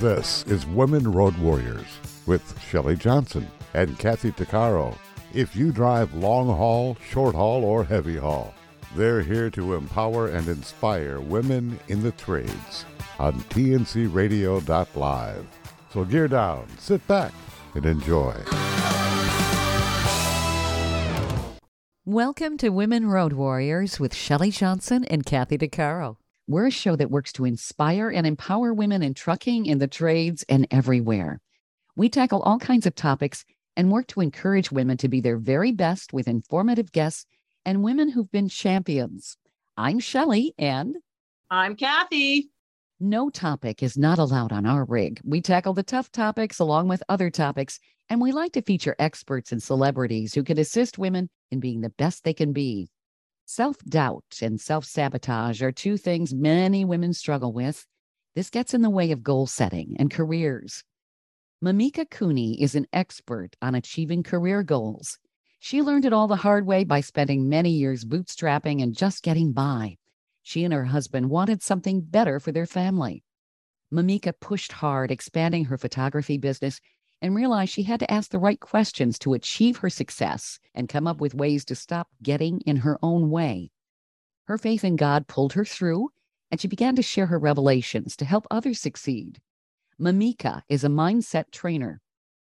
This is Women Road Warriors with Shelley Johnson and Kathy Tuccaro. If you drive long haul, short haul, or heavy haul, they're here to empower and inspire women in the trades on tncradio.live. So gear down, sit back, and enjoy. Welcome to Women Road Warriors with Shelley Johnson and Kathy Tuccaro. We're a show that works to inspire and empower women in trucking, in the trades, and everywhere. We tackle all kinds of topics and work to encourage women to be their very best with informative guests and women who've been champions. I'm Shelley and I'm Kathy. No topic is not allowed on our rig. We tackle the tough topics along with other topics, and we like to feature experts and celebrities who can assist women in being the best they can be. Self doubt and self sabotage are two things many women struggle with. This gets in the way of goal setting and careers. Mimika Cooney is an expert on achieving career goals. She learned it all the hard way by spending many years bootstrapping and just getting by. She and her husband wanted something better for their family. Mimika pushed hard, expanding her photography business and realized she had to ask the right questions to achieve her success and come up with ways to stop getting in her own way. Her faith in God pulled her through, and she began to share her revelations to help others succeed. Mimika is a mindset trainer.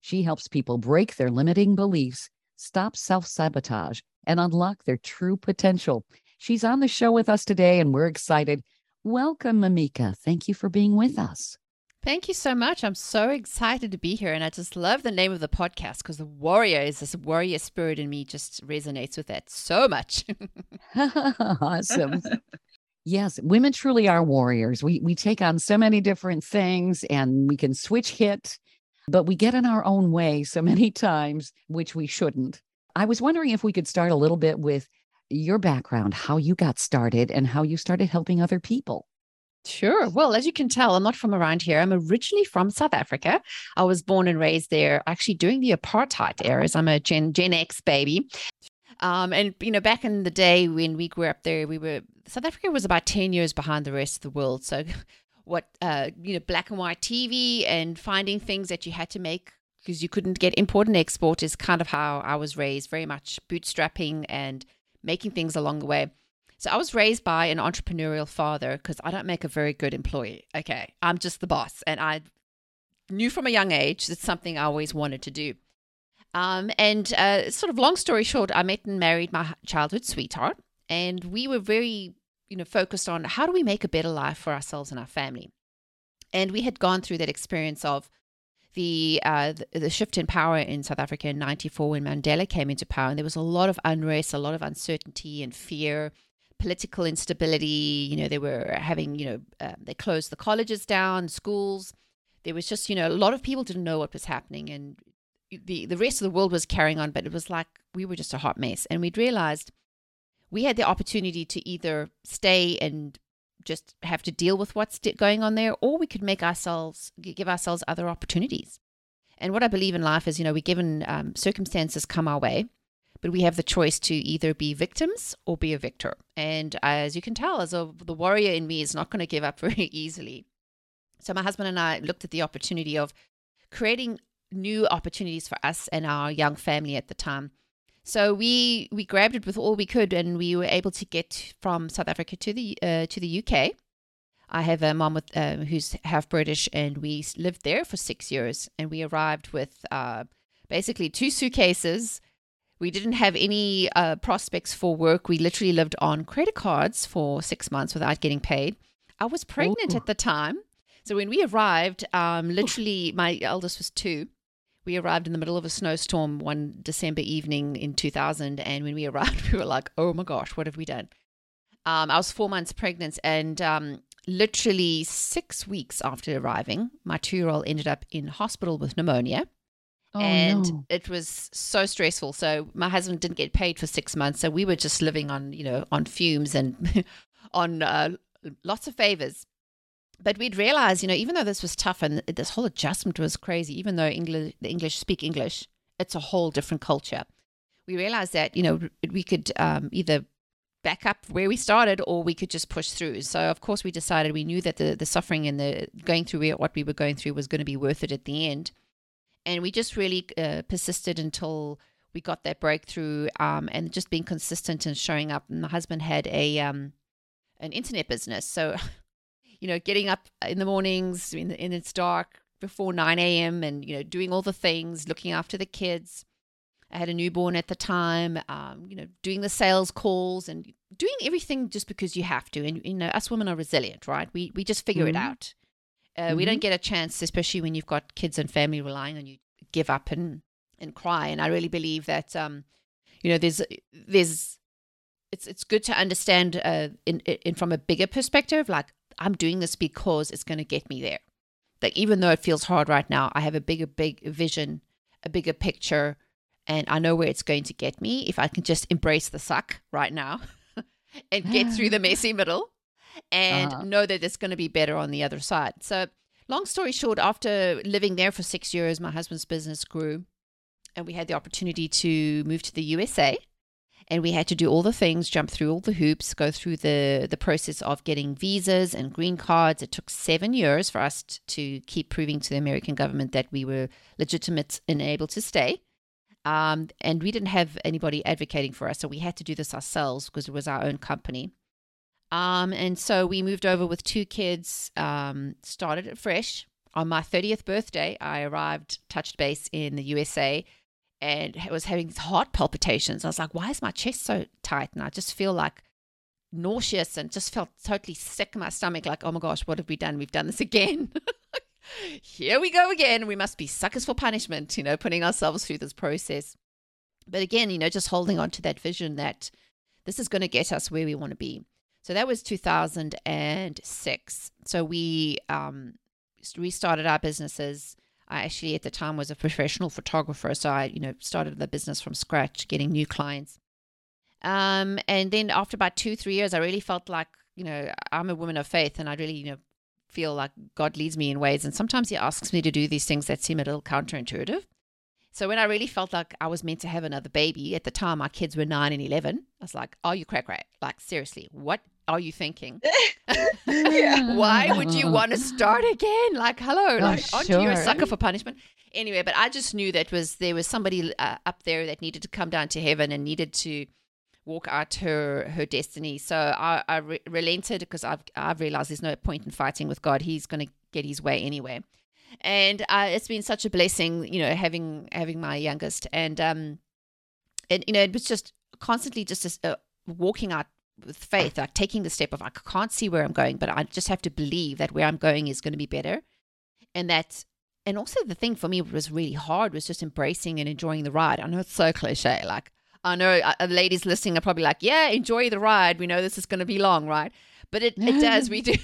She helps people break their limiting beliefs, stop self sabotage, and unlock their true potential. She's on the show with us today, and we're excited. Welcome, Mimika. Thank you for being with us. Thank you so much. I'm so excited to be here. And I just love the name of the podcast because the warrior is this warrior spirit in me just resonates with that so much. awesome. yes, women truly are warriors. We we take on so many different things and we can switch hit, but we get in our own way so many times, which we shouldn't. I was wondering if we could start a little bit with your background, how you got started and how you started helping other people. Sure. Well, as you can tell, I'm not from around here. I'm originally from South Africa. I was born and raised there, actually during the apartheid eras. I'm a Gen, Gen X baby. Um, and, you know, back in the day when we grew up there, we were, South Africa was about 10 years behind the rest of the world. So, what, uh, you know, black and white TV and finding things that you had to make because you couldn't get import and export is kind of how I was raised, very much bootstrapping and making things along the way. So I was raised by an entrepreneurial father because I don't make a very good employee. Okay. I'm just the boss. And I knew from a young age it's something I always wanted to do. Um, and uh, sort of long story short, I met and married my childhood sweetheart. And we were very, you know, focused on how do we make a better life for ourselves and our family. And we had gone through that experience of the, uh, the shift in power in South Africa in '94 when Mandela came into power, and there was a lot of unrest, a lot of uncertainty and fear, political instability. You know, they were having, you know, uh, they closed the colleges down, schools. There was just, you know, a lot of people didn't know what was happening, and the the rest of the world was carrying on, but it was like we were just a hot mess, and we'd realized we had the opportunity to either stay and just have to deal with what's going on there, or we could make ourselves give ourselves other opportunities. And what I believe in life is, you know, we're given um, circumstances come our way, but we have the choice to either be victims or be a victor. And as you can tell, as a, the warrior in me is not going to give up very easily. So my husband and I looked at the opportunity of creating new opportunities for us and our young family at the time. So we we grabbed it with all we could, and we were able to get from South Africa to the uh, to the UK. I have a mom with, uh, who's half British, and we lived there for six years. And we arrived with uh, basically two suitcases, we didn't have any uh, prospects for work. We literally lived on credit cards for six months without getting paid. I was pregnant Ooh. at the time. So when we arrived, um, literally, my eldest was two. We arrived in the middle of a snowstorm one December evening in 2000. And when we arrived, we were like, oh my gosh, what have we done? Um, I was four months pregnant. And um, literally six weeks after arriving, my two year old ended up in hospital with pneumonia. Oh, and no. it was so stressful. So my husband didn't get paid for six months, so we were just living on you know on fumes and on uh, lots of favors. But we'd realized, you know, even though this was tough and this whole adjustment was crazy, even though English the English speak English, it's a whole different culture. We realized that you know we could um, either back up where we started or we could just push through. So of course we decided we knew that the the suffering and the going through what we were going through was going to be worth it at the end. And we just really uh, persisted until we got that breakthrough um, and just being consistent and showing up. And my husband had a um, an internet business, so you know, getting up in the mornings in, in it's dark before 9 a.m. and you know doing all the things, looking after the kids. I had a newborn at the time, um, you know, doing the sales calls and doing everything just because you have to. And you know, us women are resilient, right? We we just figure Mhm. it out. Uh, Mm-hmm. We don't get a chance, especially when you've got kids and family relying on you, give up and and cry. And I really believe that, um, you know, there's there's it's it's good to understand uh, in in from a bigger perspective. Like I'm doing this because it's going to get me there. Like even though it feels hard right now, I have a bigger big vision, a bigger picture, and I know where it's going to get me if I can just embrace the suck right now and get through the messy middle and Uh-huh. know that it's going to be better on the other side. So, long story short, after living there for six years, my husband's business grew and we had the opportunity to move to the USA. And we had to do all the things, jump through all the hoops, go through the, the process of getting visas and green cards. It took seven years for us t- to keep proving to the American government that we were legitimate and able to stay. Um, and we didn't have anybody advocating for us. So we had to do this ourselves because it was our own company. Um, and so we moved over with two kids, um, started it fresh. On my 30th birthday, I arrived, touched base in the USA, and was having heart palpitations. I was like, why is my chest so tight? And I just feel like nauseous and just felt totally sick in my stomach. Like, oh my gosh, what have we done? We've done this again. Here we go again. We must be suckers for punishment, you know, putting ourselves through this process. But again, you know, just holding on to that vision that this is going to get us where we want to be. So that was 2006. So we um, restarted our businesses. I actually at the time was a professional photographer, so I you know started the business from scratch, getting new clients. Um, and then after about two three years, I really felt like you know I'm a woman of faith, and I really you know feel like God leads me in ways, and sometimes He asks me to do these things that seem a little counterintuitive. So when I really felt like I was meant to have another baby, at the time my kids were nine and eleven, I was like, "Are you crack rat? Like seriously, what are you thinking? Why would you want to start again? Like, hello, Oh, like, aren't you a sucker for punishment? Anyway, but I just knew that was there was somebody uh, up there that needed to come down to heaven and needed to walk out her her destiny. So I, I re- relented because I've I've realized there's no point in fighting with God. He's going to get his way anyway. And uh, it's been such a blessing, you know, having having my youngest, and um, and you know, it was just constantly just uh, walking out with faith, like taking the step of I can't see where I'm going, but I just have to believe that where I'm going is going to be better, and that. And also, the thing for me was really hard was just embracing and enjoying the ride. I know it's so cliche. Like, I know uh, uh, ladies listening are probably like, yeah, enjoy the ride. We know this is going to be long, right? But it, it does. We do.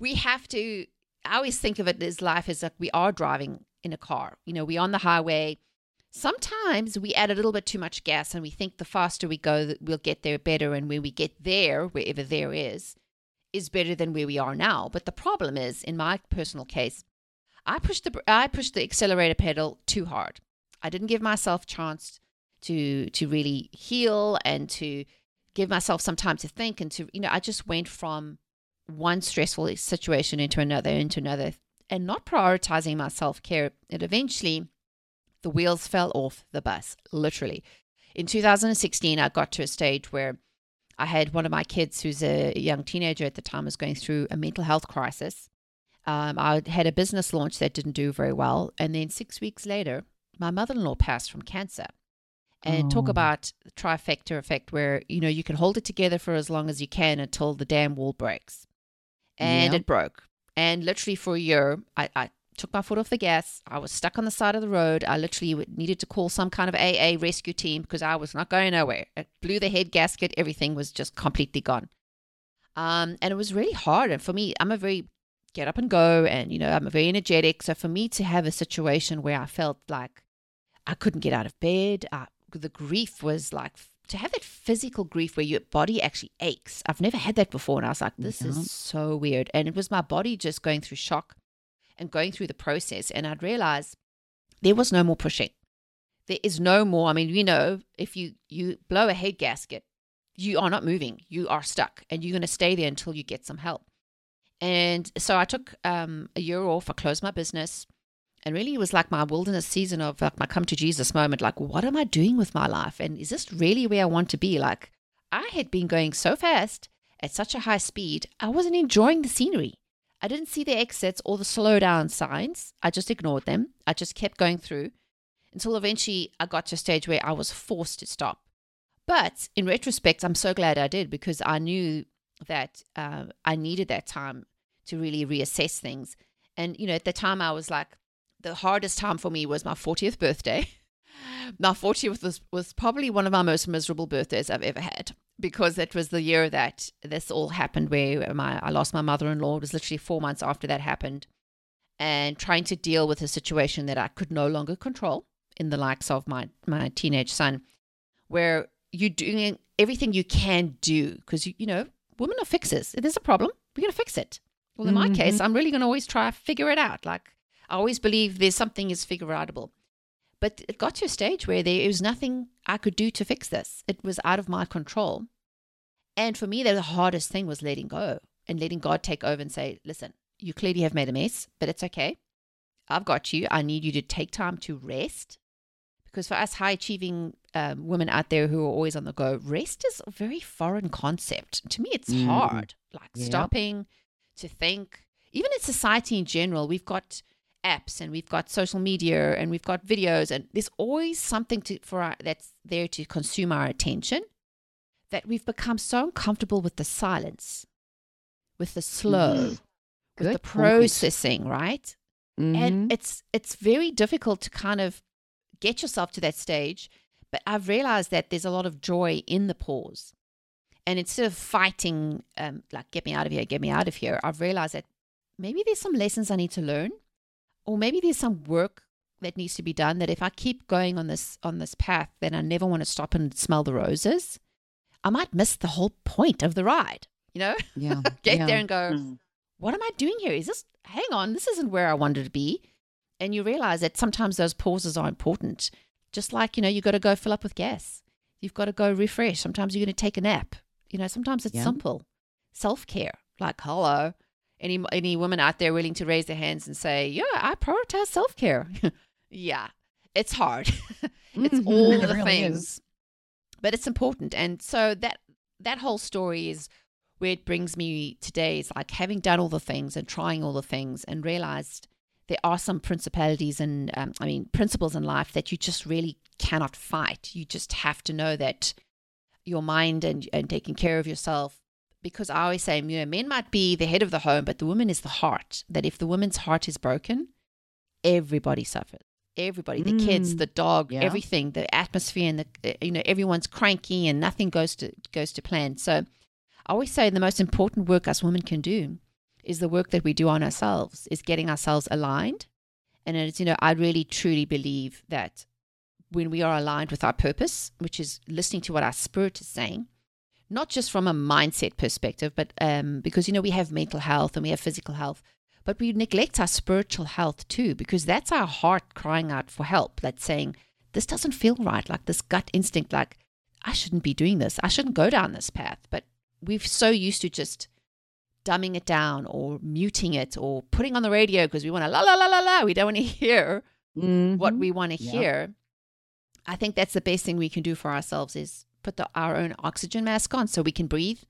We have to. I always think of it as life as like we are driving in a car. You know, we're on the highway. Sometimes we add a little bit too much gas and we think the faster we go, that we'll get there better. And when we get there, wherever there is, is better than where we are now. But the problem is, in my personal case, I pushed the I pushed the accelerator pedal too hard. I didn't give myself chance to to really heal and to give myself some time to think and to you know I just went from one stressful situation into another into another and not prioritizing my self-care and eventually the wheels fell off the bus literally. In 2016 I got to a stage where I had one of my kids who's a young teenager at the time was going through a mental health crisis. Um, I had a business launch that didn't do very well. And then 6 weeks later my mother-in-law passed from cancer. And talk Oh. about the trifecta effect where you know you can hold it together for as long as you can until the damn wall breaks. And Yep. it broke. And literally for a year I, I took my foot off the gas. I was stuck on the side of the road. I literally needed to call some kind of aa rescue team because i was not going nowhere. It blew the head gasket. Everything was just completely gone. Um, and it was really hard. And for me i'm a very get up and go and you know i'm a very energetic. So for me to have a situation where i felt like i couldn't get out of bed uh, the grief was like to have that physical grief where your body actually aches. I've never had that before. And i was like this Yeah. is so weird. And it was my body just going through shock and going through the process and i'd realize there was no more pushing there is no more i mean you know if you you blow a head gasket you are not moving. You are stuck and you're going to stay there until you get some help. And so I took um, a year off. I closed my business. And really, it was like my wilderness season of like my come to Jesus moment. Like, what am I doing with my life? And is this really where I want to be? Like, I had been going so fast at such a high speed, I wasn't enjoying the scenery. I didn't see the exits or the slowdown signs. I just ignored them. I just kept going through until eventually I got to a stage where I was forced to stop. But in retrospect, I'm so glad I did because I knew that uh, I needed that time to really reassess things. And, you know, at the time I was like, the hardest time for me was my 40th birthday. my 40th was, was probably one of my most miserable birthdays I've ever had because it was the year that this all happened where my I lost my mother-in-law. It was literally four months after that happened. And trying to deal with a situation that I could no longer control in the likes of my, my teenage son, where you're doing everything you can do because, you, you know, women are fixers. If there's a problem, we're going to fix it. Well, in mm-hmm. my case, I'm really going to always try to figure it out. Like, I always believe there's something is figure outable. But it got to a stage where there was nothing I could do to fix this. It was out of my control. And for me, the hardest thing was letting go and letting God take over and say, listen, you clearly have made a mess, but it's okay. I've got you. I need you to take time to rest. Because for us high achieving um, women out there who are always on the go, rest is a very foreign concept. To me, it's mm. hard. Like yep. stopping to think. Even in society in general, we've got apps and we've got social media and we've got videos and there's always something to for our, that's there to consume our attention that we've become so uncomfortable with the silence with the slow mm-hmm. with the processing point. right mm-hmm. and it's it's very difficult to kind of get yourself to that stage but i've realized that there's a lot of joy in the pause and instead of fighting um, like get me out of here get me out of here i've realized that maybe there's some lessons i need to learn or maybe there's some work that needs to be done that if I keep going on this on this path, then I never want to stop and smell the roses. I might miss the whole point of the ride. You know, yeah, get yeah. there and go. Mm. What am I doing here? Is this? Hang on, this isn't where I wanted to be. And you realize that sometimes those pauses are important. Just like you know, you got to go fill up with gas. You've got to go refresh. Sometimes you're going to take a nap. You know, sometimes it's yeah. simple self care. Like, hello, any any women out there willing to raise their hands and say, "Yeah, I prioritize self care." yeah, it's hard. it's mm-hmm. all the really things, is. but it's important. And so that that whole story is where it brings me today. Is like having done all the things and trying all the things and realized there are some principalities and um, I mean principles in life that you just really cannot fight. You just have to know that your mind and and taking care of yourself because I always say, you know, men might be the head of the home, but the woman is the heart. That if the woman's heart is broken, everybody suffers. Everybody, the mm. kids, the dog, yeah. everything, the atmosphere, and the you know everyone's cranky and nothing goes to goes to plan. So, I always say the most important work us women can do is the work that we do on ourselves, is getting ourselves aligned. And it's you know I really truly believe that when we are aligned with our purpose, which is listening to what our spirit is saying, not just from a mindset perspective, but um, because, you know, we have mental health and we have physical health, but we neglect our spiritual health too, because that's our heart crying out for help. That's saying, this doesn't feel right, like this gut instinct, like, I shouldn't be doing this. I shouldn't go down this path. But we're so used to just dumbing it down or muting it or putting on the radio because we want to la la la la la. We don't want to hear mm-hmm. what we want to yep. hear. I think that's the best thing we can do for ourselves is put the, our own oxygen mask on so we can breathe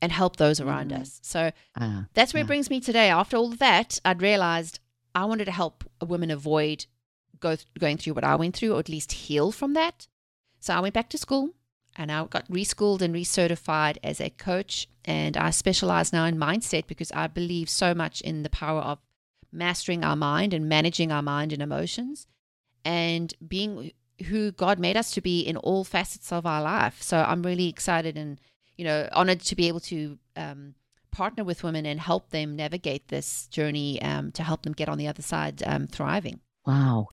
and help those around mm. us. So uh, that's where yeah. it brings me today. After all of that, I'd realized I wanted to help women avoid go th- going through what I went through, or at least heal from that. So I went back to school and I got reschooled and recertified as a coach. And I specialize now in mindset because I believe so much in the power of mastering our mind and managing our mind and emotions and being who God made us to be in all facets of our life. So I'm really excited and you know honored to be able to um, partner with women and help them navigate this journey um, to help them get on the other side um, thriving. Wow.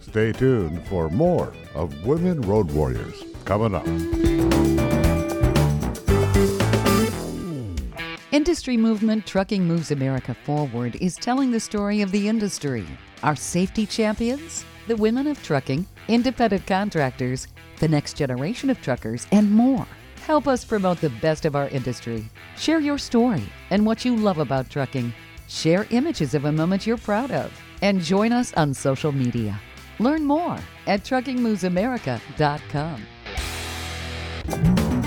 Stay tuned for more of Women Road Warriors coming up. Industry movement Trucking Moves America Forward is telling the story of the industry our safety champions, the women of trucking, independent contractors, the next generation of truckers, and more. Help us promote the best of our industry. Share your story and what you love about trucking. Share images of a moment you're proud of. And join us on social media. Learn more at truckingmovesamerica.com.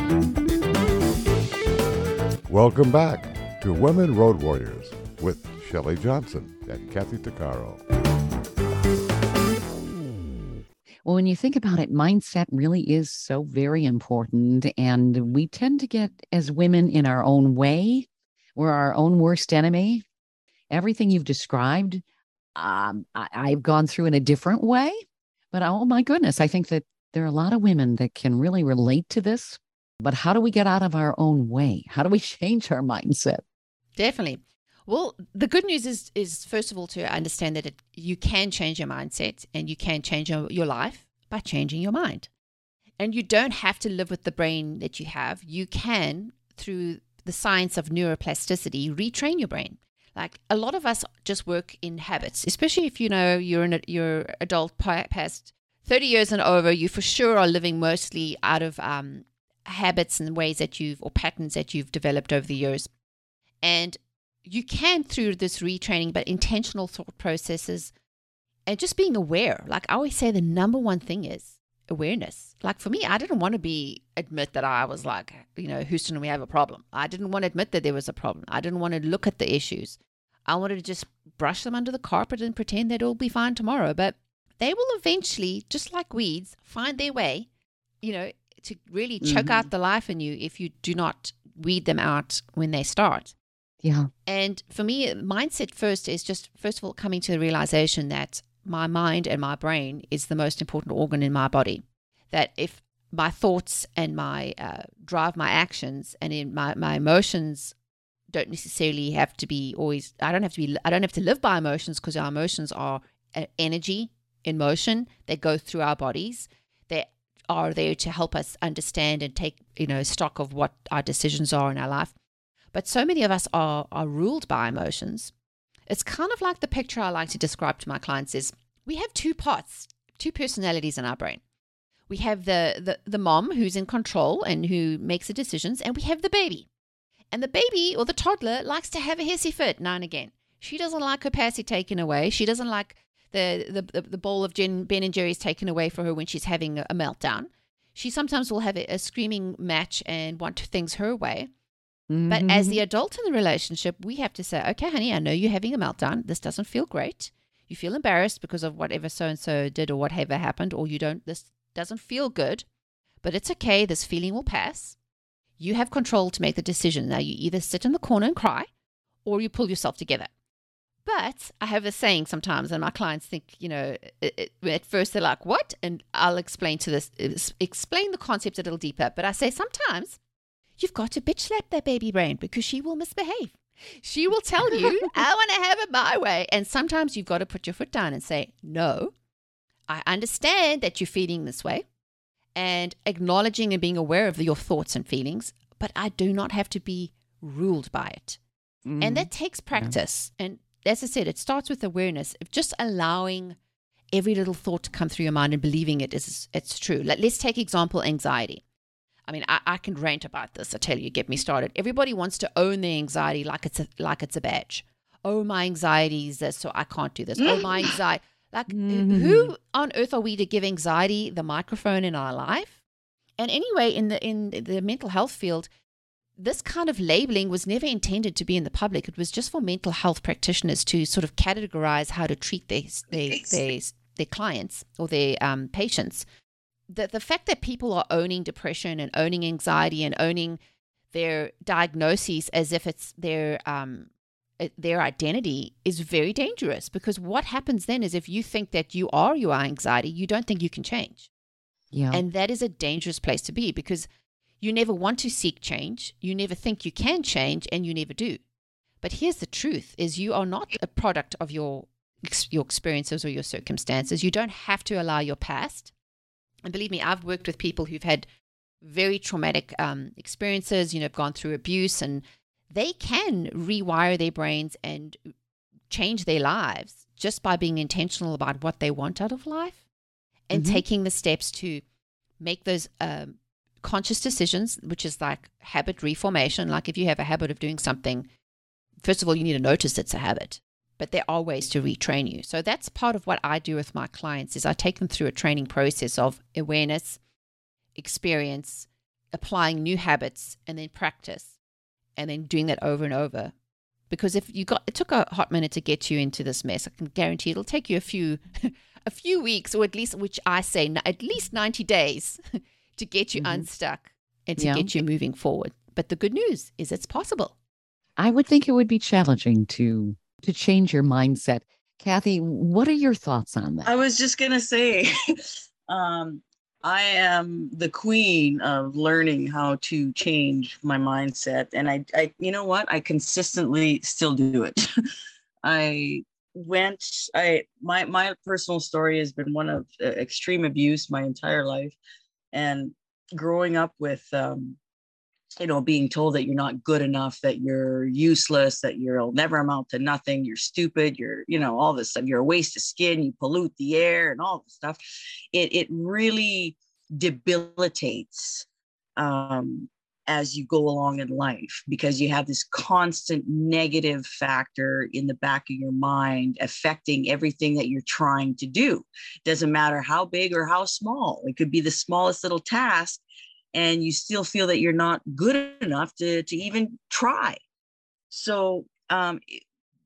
Welcome back to Women Road Warriors with Shelley Johnson and Kathy Tuccaro. Well, when you think about it, mindset really is so very important. And we tend to get, as women, in our own way. We're our own worst enemy. Everything you've described, um, I, I've gone through in a different way. But oh my goodness, I think that there are a lot of women that can really relate to this. But how do we get out of our own way? How do we change our mindset? Definitely. Well, the good news is, is first of all, to understand that it, you can change your mindset and you can change your, your life by changing your mind. And you don't have to live with the brain that you have. You can, through the science of neuroplasticity, retrain your brain. Like a lot of us just work in habits, especially if you know you're an you're adult past 30 years and over, you for sure are living mostly out of um, habits and ways that you've or patterns that you've developed over the years. And you can through this retraining, but intentional thought processes and just being aware. Like I always say, the number one thing is awareness. Like for me, I didn't want to be admit that I was like, you know, Houston, we have a problem. I didn't want to admit that there was a problem. I didn't want to look at the issues. I wanted to just brush them under the carpet and pretend that it'll be fine tomorrow. But they will eventually, just like weeds, find their way, you know, to really choke mm-hmm. out the life in you if you do not weed them out when they start. Yeah. And for me, mindset first is just, first of all, coming to the realization that my mind and my brain is the most important organ in my body. That if my thoughts and my uh, drive my actions and in my, my emotions don't necessarily have to be always, I don't have to be, I don't have to live by emotions because our emotions are uh, energy in motion that go through our bodies. They are there to help us understand and take, you know, stock of what our decisions are in our life. But so many of us are, are ruled by emotions. It's kind of like the picture I like to describe to my clients is we have two parts, two personalities in our brain. We have the, the, the mom who's in control and who makes the decisions, and we have the baby. And the baby or the toddler likes to have a hissy fit now and again. She doesn't like her passy taken away. She doesn't like the, the, the, bowl of gin, Ben and Jerry's taken away from her when she's having a, meltdown. She sometimes will have a, a screaming match and want things her way. Mm-hmm. But as the adult in the relationship, we have to say, okay, honey, I know you're having a meltdown. This doesn't feel great. You feel embarrassed because of whatever so and so did or whatever happened, or you don't, this doesn't feel good, but it's okay. This feeling will pass. You have control to make the decision. Now, you either sit in the corner and cry or you pull yourself together. But I have a saying sometimes, and my clients think, you know, it, it, at first they're like, what? And I'll explain to this, explain the concept a little deeper. But I say sometimes You've got to bitch slap that baby brain because she will misbehave. She will tell you, I want to have it my way. And sometimes you've got to put your foot down and say, No, I understand that you're feeling this way and acknowledging and being aware of your thoughts and feelings, but I do not have to be ruled by it. Mm. And that takes practice. Yeah. And as I said, it starts with awareness of just allowing every little thought to come through your mind and believing it is it's true. Let, let's take example anxiety. I mean, I, I can rant about this. I tell you, get me started. Everybody wants to own their anxiety like it's a, like it's a badge. Oh, my anxiety is this, so I can't do this. oh, my anxiety. Like, mm-hmm. who on earth are we to give anxiety the microphone in our life? And anyway, in the in the mental health field, this kind of labeling was never intended to be in the public. It was just for mental health practitioners to sort of categorize how to treat their their their, their clients or their um, patients the, the fact that people are owning depression and owning anxiety and owning their diagnoses as if it's their um, their identity is very dangerous because what happens then is if you think that you are your anxiety, you don't think you can change. Yeah. And that is a dangerous place to be because you never want to seek change, you never think you can change and you never do. But here's the truth is you are not a product of your your experiences or your circumstances. You don't have to allow your past and believe me, I've worked with people who've had very traumatic um, experiences, you know, have gone through abuse, and they can rewire their brains and change their lives just by being intentional about what they want out of life and Mhm. taking the steps to make those um, conscious decisions, which is like habit reformation. Like if you have a habit of doing something, first of all, you need to notice it's a habit, but there are ways to retrain you. So that's part of what I do with my clients is I take them through a training process of awareness, experience, applying new habits, and then practice, and then doing that over and over. Because if you got it took a hot minute to get you into this mess, I can guarantee it'll take you a few a few weeks, or at least which I say at least ninety days to get you Mhm. unstuck and to Yeah. get you moving forward. But the good news is it's possible. I would think it would be challenging to to change your mindset. Kathy, what are your thoughts on that? I was just gonna say, um, I am the queen of learning how to change my mindset, and I, I, you know what? I consistently still do it. I went. I my my personal story has been one of uh, extreme abuse my entire life, and growing up with um, you know, being told that you're not good enough, that you're useless, that you'll never amount to nothing, you're stupid, you're, you know, all this stuff, you're a waste of skin, you pollute the air and all this stuff. It it really debilitates um as you go along in life because you have this constant negative factor in the back of your mind affecting everything that you're trying to do. Doesn't matter how big or how small, it could be the smallest little task and you still feel that you're not good enough to, to even try. So, um,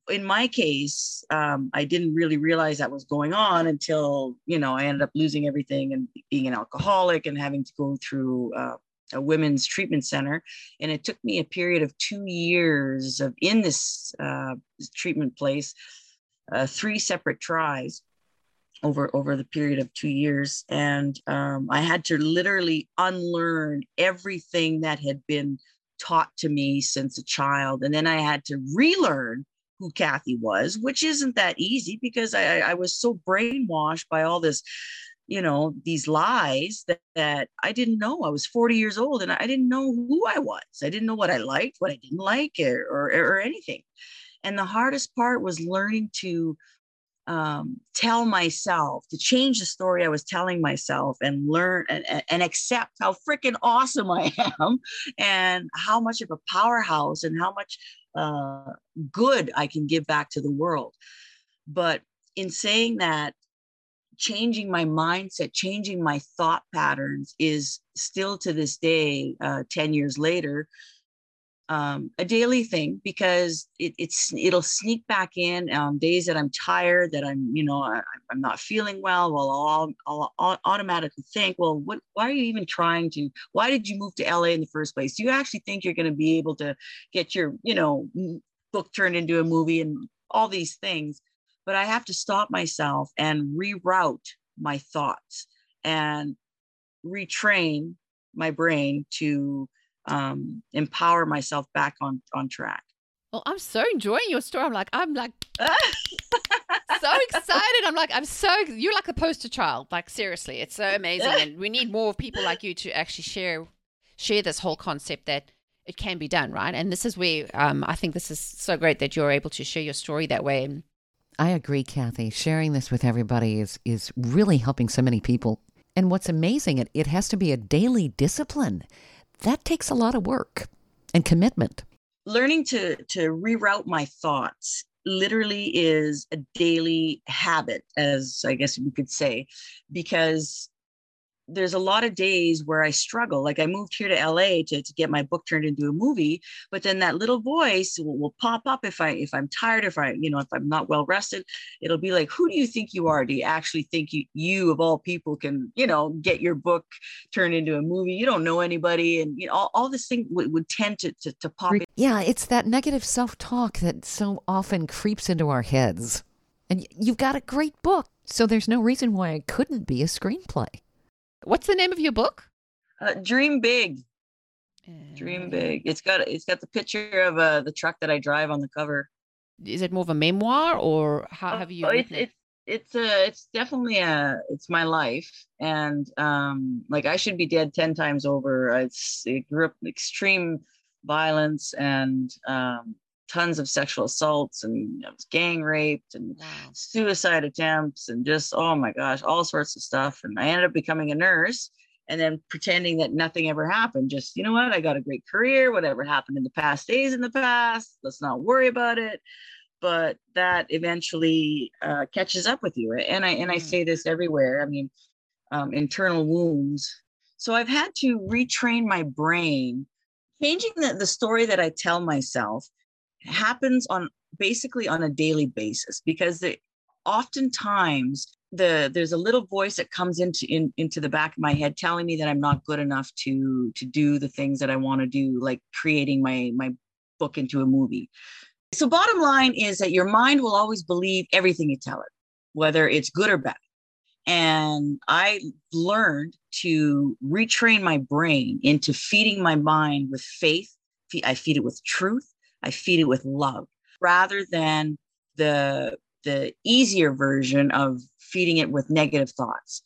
in my case, um, I didn't really realize that was going on until, you know, I ended up losing everything and being an alcoholic and having to go through uh, a women's treatment center. And it took me a period of two years of in this uh, treatment place, uh, three separate tries over over the period of two years and um, i had to literally unlearn everything that had been taught to me since a child and then i had to relearn who kathy was which isn't that easy because i, I was so brainwashed by all this you know these lies that, that i didn't know. I was 40 years old and i didn't know who i was. I didn't know what i liked what i didn't like or, or, or anything. And the hardest part was learning to um, tell myself to change the story I was telling myself and learn and, and accept how freaking awesome I am and how much of a powerhouse and how much uh, good I can give back to the world. But in saying that, changing my mindset, changing my thought patterns is still to this day, uh, 10 years later, um, a daily thing because it, it's it'll sneak back in on days that I'm tired, that I'm you know I, I'm not feeling well. Well, I'll, I'll, I'll automatically think, well, what? Why are you even trying to? Why did you move to LA in the first place? Do you actually think you're going to be able to get your you know book turned into a movie and all these things? But I have to stop myself and reroute my thoughts and retrain my brain to um, empower myself back on on track. Well, I'm so enjoying your story. I'm like, I'm like so excited. I'm like, I'm so you're like a poster child. Like seriously, it's so amazing, and we need more people like you to actually share share this whole concept that it can be done, right? And this is where um, I think this is so great that you're able to share your story that way. And I agree, Kathy. Sharing this with everybody is is really helping so many people. And what's amazing, it, it has to be a daily discipline. That takes a lot of work and commitment. Learning to to reroute my thoughts literally is a daily habit, as I guess we could say, because there's a lot of days where I struggle. Like I moved here to LA to, to get my book turned into a movie, but then that little voice will, will pop up if I if I'm tired, if I, you know, if I'm not well rested, it'll be like, who do you think you are? Do you actually think you you of all people can, you know, get your book turned into a movie? You don't know anybody. And you know, all, all this thing would, would tend to, to to pop in. Yeah, it's that negative self talk that so often creeps into our heads. And you've got a great book, so there's no reason why it couldn't be a screenplay. What's the name of your book? Uh, dream big, dream big. It's got it's got the picture of uh, the truck that I drive on the cover. Is it more of a memoir, or how have you? Oh, it's it? it's it's a it's definitely a it's my life and um like I should be dead 10 times over it's it grew up in extreme violence and um tons of sexual assaults and I was gang raped and Wow. suicide attempts and just oh my gosh all sorts of stuff and i ended up becoming a nurse and then pretending that nothing ever happened just you know what i got a great career whatever happened in the past stays in the past let's not worry about it but that eventually uh, catches up with you and i and i Mm. say this everywhere i mean um, internal wounds so i've had to retrain my brain changing the, the story that i tell myself happens on basically on a daily basis because the, oftentimes the there's a little voice that comes into in, into the back of my head telling me that I'm not good enough to to do the things that I want to do like creating my my book into a movie. So bottom line is that your mind will always believe everything you tell it whether it's good or bad. And I learned to retrain my brain into feeding my mind with faith. I feed it with truth. I feed it with love rather than the the easier version of feeding it with negative thoughts.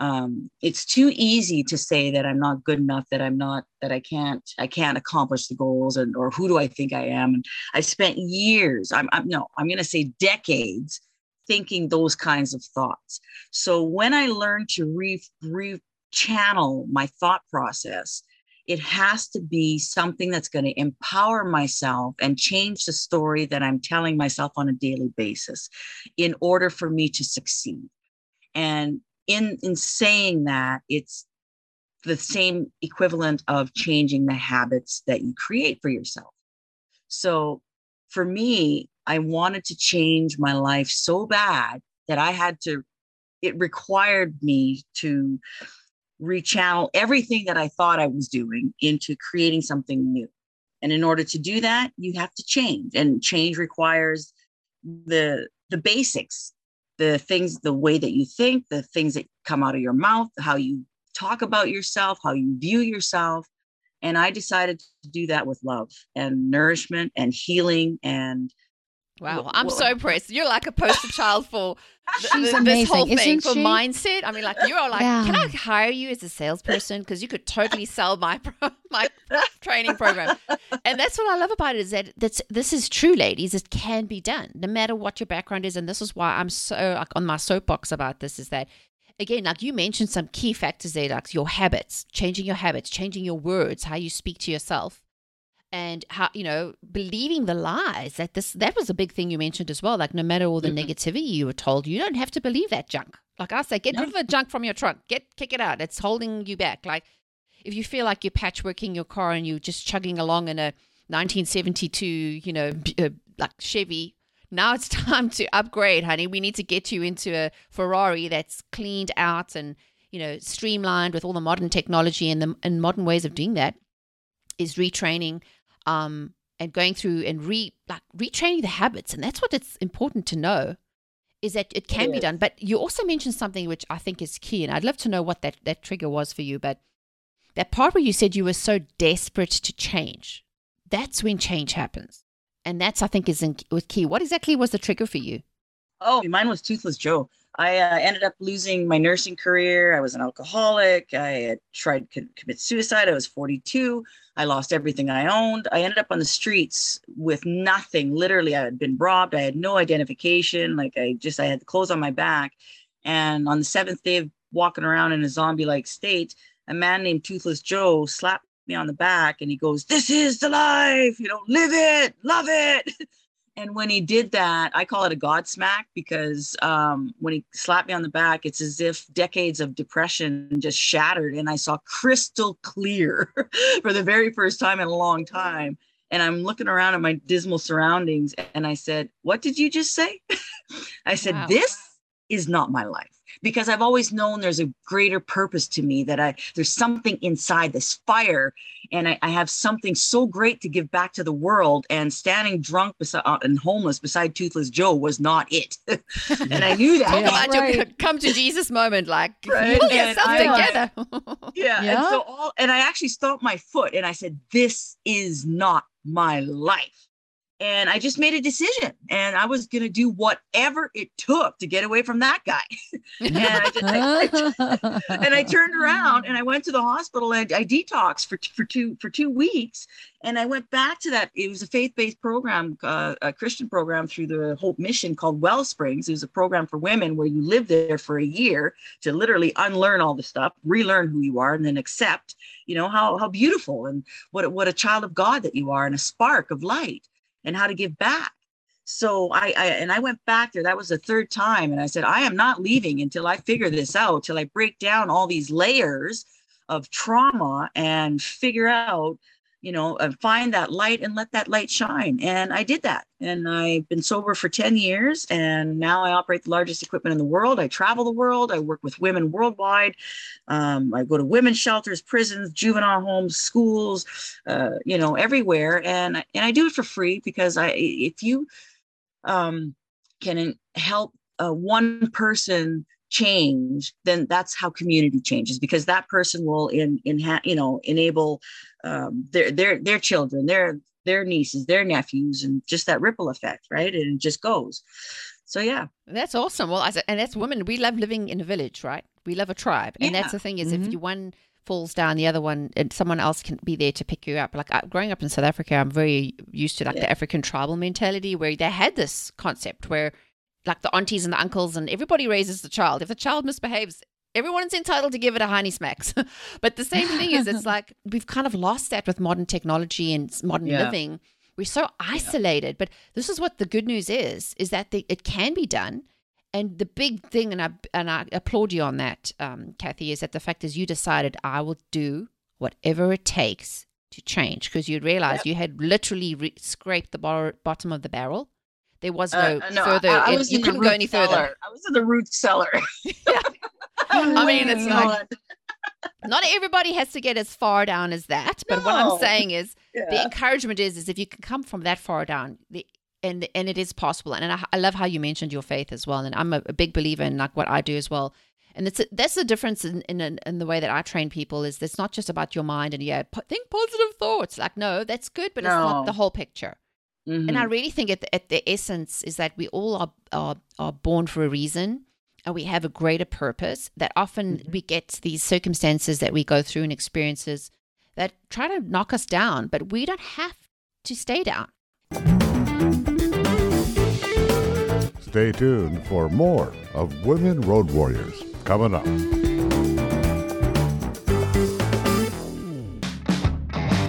Um, it's too easy to say that I'm not good enough, that I'm not, that I can't, I can't accomplish the goals, and or who do I think I am? And I spent years, I'm, I'm no, I'm going to say decades, thinking those kinds of thoughts. So when I learned to re, re channel my thought process, it has to be something that's going to empower myself and change the story that I'm telling myself on a daily basis in order for me to succeed. And in, in saying that, it's the same equivalent of changing the habits that you create for yourself. So for me, I wanted to change my life so bad that I had to, it required me to rechannel everything that I thought I was doing into creating something new. And in order to do that, you have to change. And change requires the the basics, the things, the way that you think, the things that come out of your mouth, how you talk about yourself, how you view yourself. And I decided to do that with love and nourishment and healing and Wow, I'm so impressed. You're like a poster child for She's th- this whole thing isn't for she? mindset. I mean, like you are like, can I hire you as a salesperson because you could totally sell my pro- my training program. And that's what I love about it is that that's this is true, ladies. It can be done no matter what your background is. And this is why I'm so like on my soapbox about this is that again, like you mentioned some key factors there, like your habits, changing your habits, changing your words, how you speak to yourself and how you know believing the lies that this that was a big thing you mentioned as well like no matter all the Mhm. negativity you were told you don't have to believe that junk. Like i say get No. rid of the junk from your trunk. Get kick it out. It's holding you back. Like if you feel like you're patchworking your car and you're just chugging along in a 1972 you know uh, like chevy now it's time to upgrade honey. We need to get you into a ferrari that's cleaned out and you know streamlined with all the modern technology and the and modern ways of doing that is retraining um, and going through and re like retraining the habits, and that's what it's important to know is that it can be done. But you also mentioned something which I think is key, and I'd love to know what that that trigger was for you. But that part where you said you were so desperate to change, that's when change happens, and that's I think is in, was key. What exactly was the trigger for you? Oh, mine was Toothless Joe. I uh, ended up losing my nursing career. I was an alcoholic. I had tried to commit suicide. I was 42. I lost everything I owned. I ended up on the streets with nothing. Literally, I had been robbed. I had no identification. Like I just, I had the clothes on my back. And on the seventh day of walking around in a zombie-like state, a man named Toothless Joe slapped me on the back and he goes, "This is the life. You know, live it, love it." And when he did that, I call it a God smack because um, when he slapped me on the back, it's as if decades of depression just shattered and I saw crystal clear for the very first time in a long time. And I'm looking around at my dismal surroundings and I said, What did you just say? I said, Wow. This is not my life because I've always known there's a greater purpose to me that I there's something inside this fire and I, I have something so great to give back to the world and standing drunk beside uh, and homeless beside toothless joe was not it and i knew that Yeah. about your come to Jesus moment, like Right. pull And yourself I, like- together. yeah, and so all and i actually stomped my foot and i said this is not my life and I just made a decision, and I was going to do whatever it took to get away from that guy. and, I just, I, and I turned around and I went to the hospital and I detoxed for for two for two weeks, and I went back to that. It was a faith based program, uh, a Christian program through the Hope Mission called Wellsprings. It was a program for women where you live there for a year to literally unlearn all the stuff, relearn who you are, and then accept, you know, how how beautiful and what what a child of God that you are, and a spark of light and how to give back. So I, I and I went back there. That was the third time, and I said, I am not leaving until I figure this out, till I break down all these layers of trauma and figure out you know, and find that light and let that light shine. And I did that. And I've been sober for 10 years. And now I operate the largest equipment in the world. I travel the world. I work with women worldwide. Um, I go to women's shelters, prisons, juvenile homes, schools, uh, you know, everywhere. And, and I do it for free because I, if you um, can help uh, one person change then that's how community changes because that person will in in you know enable um, their their their children, their their nieces, their nephews, and just that ripple effect, right? And it just goes. So yeah, that's awesome. Well, and that's women. We love living in a village, right? We love a tribe, and yeah. that's the thing is, mm-hmm. if you one falls down, the other one, and someone else can be there to pick you up. Like uh, growing up in South Africa, I'm very used to like yeah. the African tribal mentality where they had this concept where like the aunties and the uncles and everybody raises the child. If the child misbehaves, everyone's entitled to give it a honey smacks. but the same thing is, it's like we've kind of lost that with modern technology and modern yeah. living. We're so isolated. Yeah. But this is what the good news is: is that the, it can be done. And the big thing, and I and I applaud you on that, um, Kathy, is that the fact is you decided I will do whatever it takes to change because you realized yep. you had literally re- scraped the bar- bottom of the barrel. There was no, uh, no further. I, I was you couldn't go any cellar. further. I was in the root cellar. I mean, it's like not everybody has to get as far down as that. But no. what I'm saying is, yeah. the encouragement is, is if you can come from that far down, the and and it is possible. And I, I love how you mentioned your faith as well. And I'm a, a big believer in like what I do as well. And it's a, that's the difference in, in in the way that I train people is it's not just about your mind and yeah, think positive thoughts. Like no, that's good, but no. it's not the whole picture. Mm-hmm. And I mm-hmm. really think at the, at the essence is that we all are, are are born for a reason and we have a greater purpose, that often mm-hmm. we get these circumstances that we go through and experiences that try to knock us down, but we don't have to stay down. Stay tuned for more of Women Road Warriors coming up.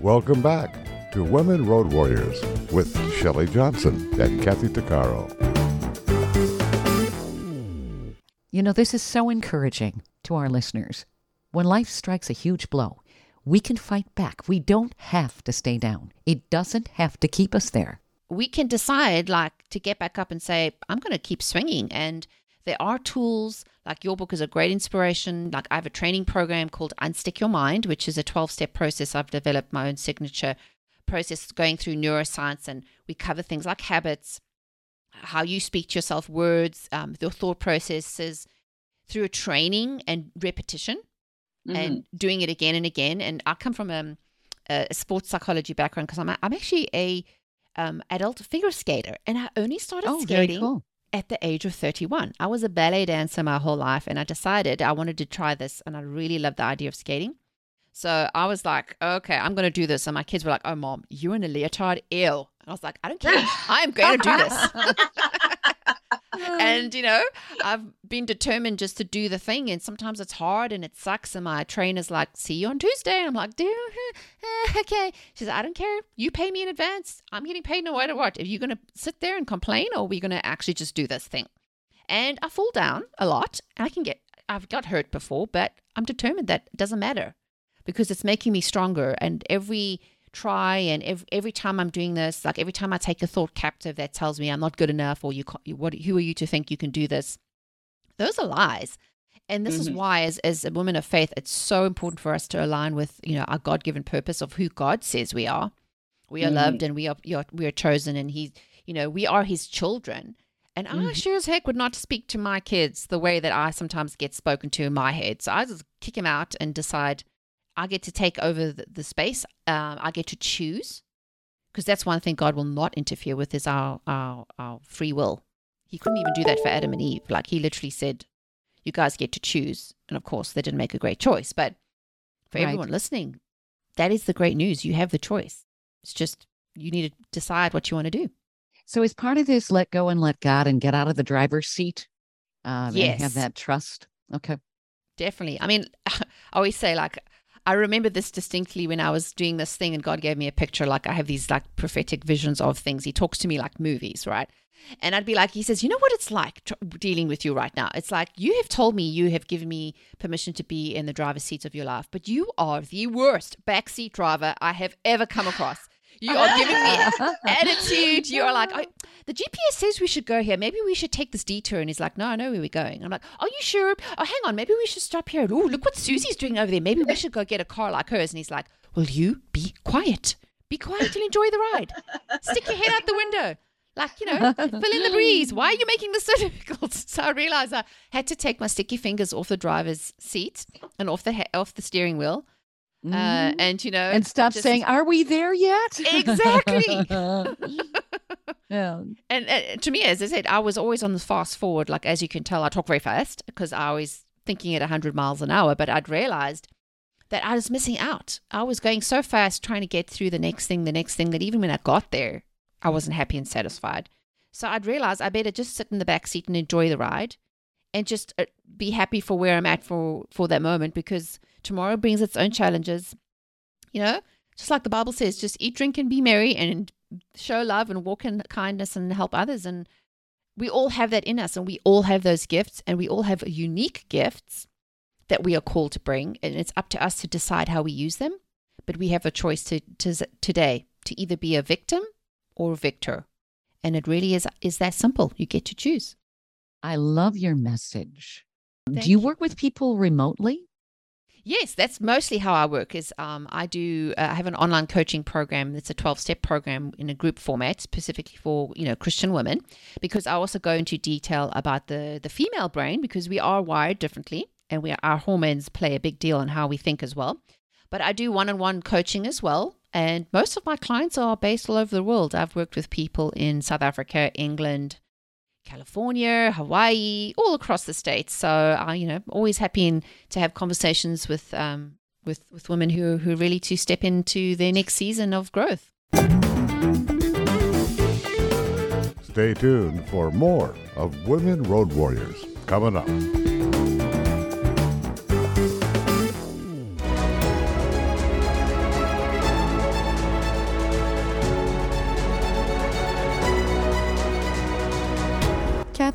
Welcome back to Women Road Warriors with Shelley Johnson and Kathy Tuccaro. You know, this is so encouraging to our listeners. When life strikes a huge blow, we can fight back. We don't have to stay down. It doesn't have to keep us there. We can decide, like, to get back up and say, I'm going to keep swinging. And there are tools, like your book is a great inspiration. Like I have a training program called Unstick Your Mind, which is a 12 step process. I've developed my own signature process going through neuroscience, and we cover things like habits, how you speak to yourself, words, um, your thought processes through a training and repetition mm-hmm. and doing it again and again. And I come from a, a sports psychology background because I'm, I'm actually a um, adult figure skater, and I only started oh, skating cool at the age of 31. I was a ballet dancer my whole life and I decided I wanted to try this and I really loved the idea of skating. So I was like, okay, I'm going to do this. And my kids were like, oh, mom, you're in a leotard? Ew. And I was like, I don't care. I am going to do this. and you know, I've been determined just to do the thing, and sometimes it's hard and it sucks. And my trainer's like, "See you on Tuesday," and I'm like, "Do okay." She says, "I don't care. You pay me in advance. I'm getting paid no matter what. Are you to sit there and complain, or are we to actually just do this thing?" And I fall down a lot, and I can get. I've got hurt before, but I'm determined that it doesn't matter because it's making me stronger. And every try and every, every time I'm doing this, like every time I take a thought captive that tells me I'm not good enough or you, what, who are you to think you can do this? Those are lies. And this mm-hmm. is why, as, as a woman of faith, it's so important for us to align with, you know, our God given purpose of who God says we are. We are mm-hmm. loved and we are, we are chosen and he, you know, we are his children. And mm-hmm. I sure as heck would not speak to my kids the way that I sometimes get spoken to in my head. So I just kick him out and decide I get to take over the, the space. Um, I get to choose because that's one thing God will not interfere with is our, our, our free will. He couldn't even do that for Adam and Eve. Like he literally said, you guys get to choose. And of course, they didn't make a great choice. But for right. everyone listening, that is the great news. You have the choice. It's just you need to decide what you want to do. So, as part of this, let go and let God and get out of the driver's seat. Um, yes. And have that trust. Okay. Definitely. I mean, I always say, like, I remember this distinctly when I was doing this thing and God gave me a picture. Like, I have these like prophetic visions of things. He talks to me like movies, right? And I'd be like, he says, you know what it's like dealing with you right now? It's like, you have told me you have given me permission to be in the driver's seat of your life, but you are the worst backseat driver I have ever come across. You are giving me attitude. You are like, the GPS says we should go here. Maybe we should take this detour. And he's like, no, I know where we're going. I'm like, are you sure? Oh, hang on. Maybe we should stop here. Oh, look what Susie's doing over there. Maybe we should go get a car like hers. And he's like, will you be quiet? Be quiet and enjoy the ride. Stick your head out the window. Like, you know, fill in the breeze. Why are you making this so difficult? So I realized I had to take my sticky fingers off the driver's seat and off the off the steering wheel Mm. Uh, and you know, and stop just, saying, "Are we there yet?" Exactly. yeah. And uh, to me, as I said, I was always on the fast forward. Like as you can tell, I talk very fast because I was thinking at 100 miles an hour. But I'd realized that I was missing out. I was going so fast trying to get through the next thing, the next thing, that even when I got there, I wasn't happy and satisfied. So I'd realized I better just sit in the back seat and enjoy the ride, and just uh, be happy for where I'm at for for that moment because Tomorrow brings its own challenges. You know, just like the Bible says, just eat, drink, and be merry and show love and walk in kindness and help others. And we all have that in us and we all have those gifts and we all have unique gifts that we are called to bring. And it's up to us to decide how we use them. But we have a choice to, to today to either be a victim or a victor. And it really is is that simple. You get to choose. I love your message. Thank Do you, you work with people remotely? Yes, that's mostly how I work. Is um, I do uh, I have an online coaching program. That's a twelve step program in a group format, specifically for you know Christian women, because I also go into detail about the the female brain because we are wired differently, and we are, our hormones play a big deal in how we think as well. But I do one on one coaching as well, and most of my clients are based all over the world. I've worked with people in South Africa, England, California, Hawaii, all across the states. So I, you know, always happy in, to have conversations with um, with with women who who really to step into their next season of growth. Stay tuned for more of Women Road Warriors coming up.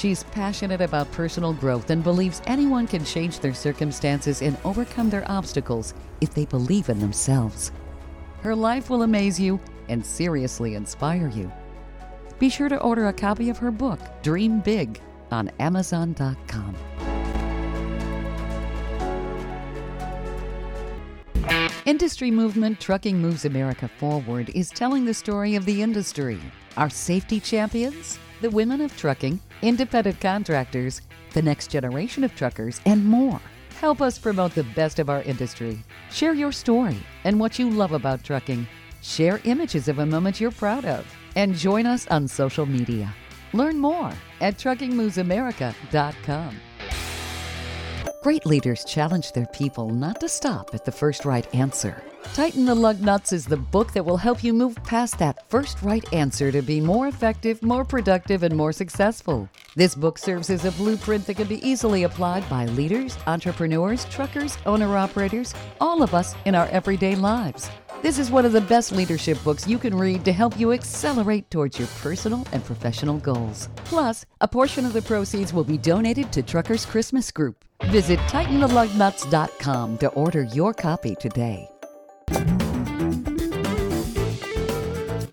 She's passionate about personal growth and believes anyone can change their circumstances and overcome their obstacles if they believe in themselves. Her life will amaze you and seriously inspire you. Be sure to order a copy of her book, Dream Big, on Amazon.com. Industry movement Trucking Moves America Forward is telling the story of the industry, our safety champions, the women of trucking, independent contractors, the next generation of truckers, and more. Help us promote the best of our industry. Share your story and what you love about trucking. Share images of a moment you're proud of. And join us on social media. Learn more at truckingmovesamerica.com. Great leaders challenge their people not to stop at the first right answer. Tighten the Lug Nuts is the book that will help you move past that first right answer to be more effective, more productive, and more successful. This book serves as a blueprint that can be easily applied by leaders, entrepreneurs, truckers, owner operators, all of us in our everyday lives. This is one of the best leadership books you can read to help you accelerate towards your personal and professional goals. Plus, a portion of the proceeds will be donated to Truckers Christmas Group. Visit TightenTheLugNuts.com to order your copy today.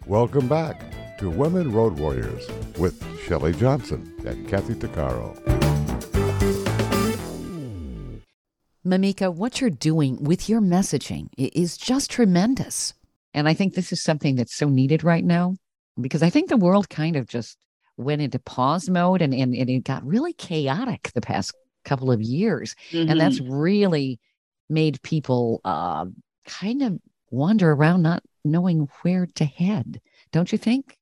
Welcome back to Women Road Warriors with Shelley Johnson and Kathy Tuccaro. Mimika, what you're doing with your messaging is just tremendous. And I think this is something that's so needed right now because I think the world kind of just went into pause mode and, and, and it got really chaotic the past couple of years. Mm-hmm. And that's really made people uh, kind of wander around not knowing where to head. Don't you think?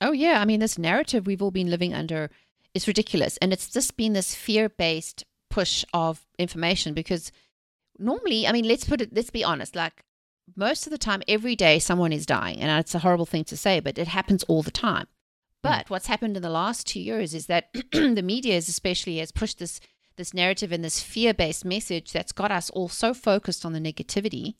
Oh, yeah. I mean, this narrative we've all been living under is ridiculous. And it's just been this fear based push of information because normally, I mean, let's put it, let's be honest, like most of the time, every day, someone is dying. And it's a horrible thing to say, but it happens all the time. Hmm. But what's happened in the last two years is that the media, is especially, has pushed this this narrative and this fear based message that's got us all so focused on the negativity,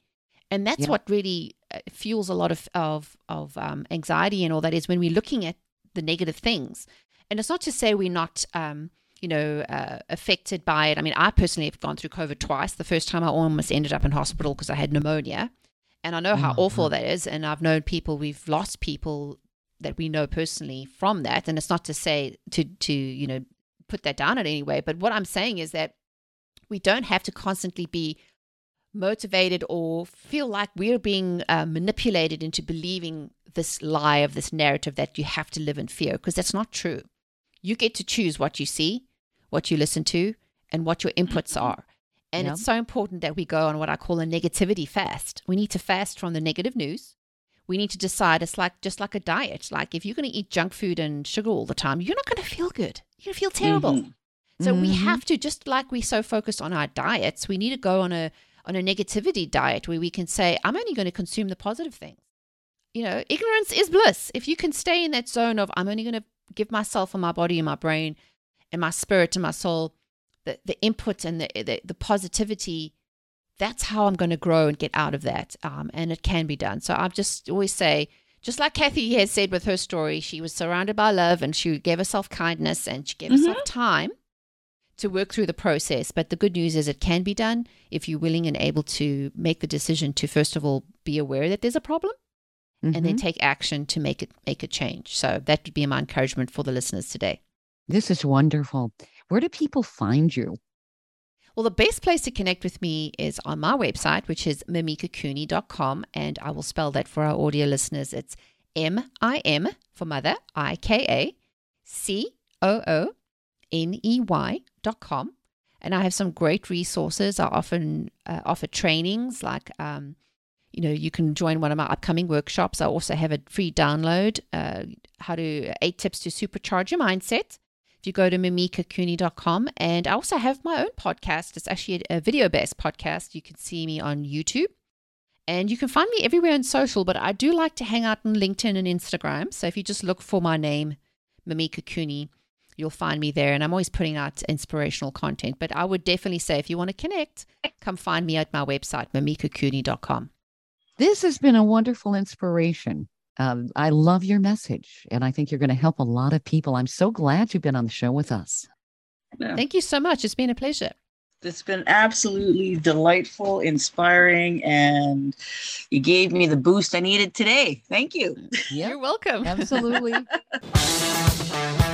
and that's Yeah. what really fuels a lot of of of um, anxiety and all that is when we're looking at the negative things. And it's not to say we're not, um, you know, uh, affected by it. I mean, I personally have gone through COVID twice. The first time I almost ended up in hospital because I had pneumonia, and I know how Oh, awful that is. And I've known people, we've lost people that we know personally from that. And it's not to say to to you know put that down in any way, but what I'm saying is that we don't have to constantly be motivated or feel like we're being uh, manipulated into believing this lie of this narrative that you have to live in fear because that's not true. You get to choose what you see, what you listen to, and what your inputs are. And it's so important that we go on what I call a negativity fast. We need to fast from the negative news. We need to decide it's like just like a diet. Like if you're going to eat junk food and sugar all the time, you're not going to feel good. You're going to feel terrible. Mhm. So we Mhm. have to just like we so focused on our diets, we need to go on a on a negativity diet where we can say, I'm only going to consume the positive things. You know, ignorance is bliss. If you can stay in that zone of I'm only going to give myself and my body and my brain and my spirit and my soul the, the input and the, the the positivity, that's how I'm going to grow and get out of that. Um, and it can be done. So I just always say, just like Kathy has said with her story, she was surrounded by love and she gave herself kindness and she gave herself time to work through the process. But the good news is it can be done if you're willing and able to make the decision to first of all be aware that there's a problem and then Mhm. take action to make it make a change. So that would be my encouragement for the listeners today. This is wonderful. Where do people find you? Well, the best place to connect with me is on my website, which is mimikacooney.com. And I will spell that for our audio listeners. It's M I M for mother, I K A C O O N E Y com. And I have some great resources. I often uh, offer trainings like, um, you know, you can join one of my upcoming workshops. I also have a free download, uh, how to eight tips to supercharge your mindset if you go to mimikacooney.com. And I also have my own podcast. It's actually a, a video based podcast. You can see me on YouTube. And you can find me everywhere on social, but I do like to hang out on LinkedIn and Instagram. So if you just look for my name, Mimika Cooney, you'll find me there. And I'm always putting out inspirational content. But I would definitely say if you want to connect, come find me at my website, mimikacooney.com. This has been a wonderful inspiration. Um, I love your message, and I think you're going to help a lot of people. I'm so glad you've been on the show with us. Yeah. Thank you so much. It's been a pleasure. It's been absolutely delightful, inspiring, and you gave me the boost I needed today. Thank you. You're welcome. absolutely.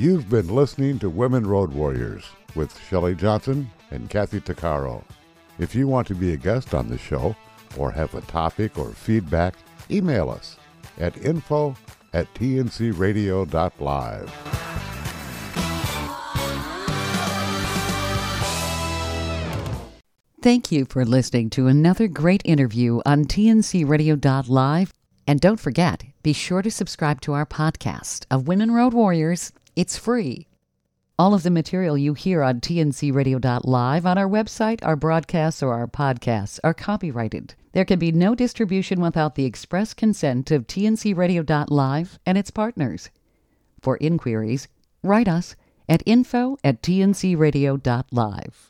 You've been listening to Women Road Warriors with Shelley Johnson and Kathy Tuccaro. If you want to be a guest on the show or have a topic or feedback, email us at info at tncradio.live. Thank you for listening to another great interview on TNCRadio.live. And don't forget, be sure to subscribe to our podcast of Women Road Warriors. It's free. All of the material you hear on tncradio.live, on our website, our broadcasts, or our podcasts are copyrighted. There can be no distribution without the express consent of tncradio.live and its partners. For inquiries, write us at info at tncradio.live.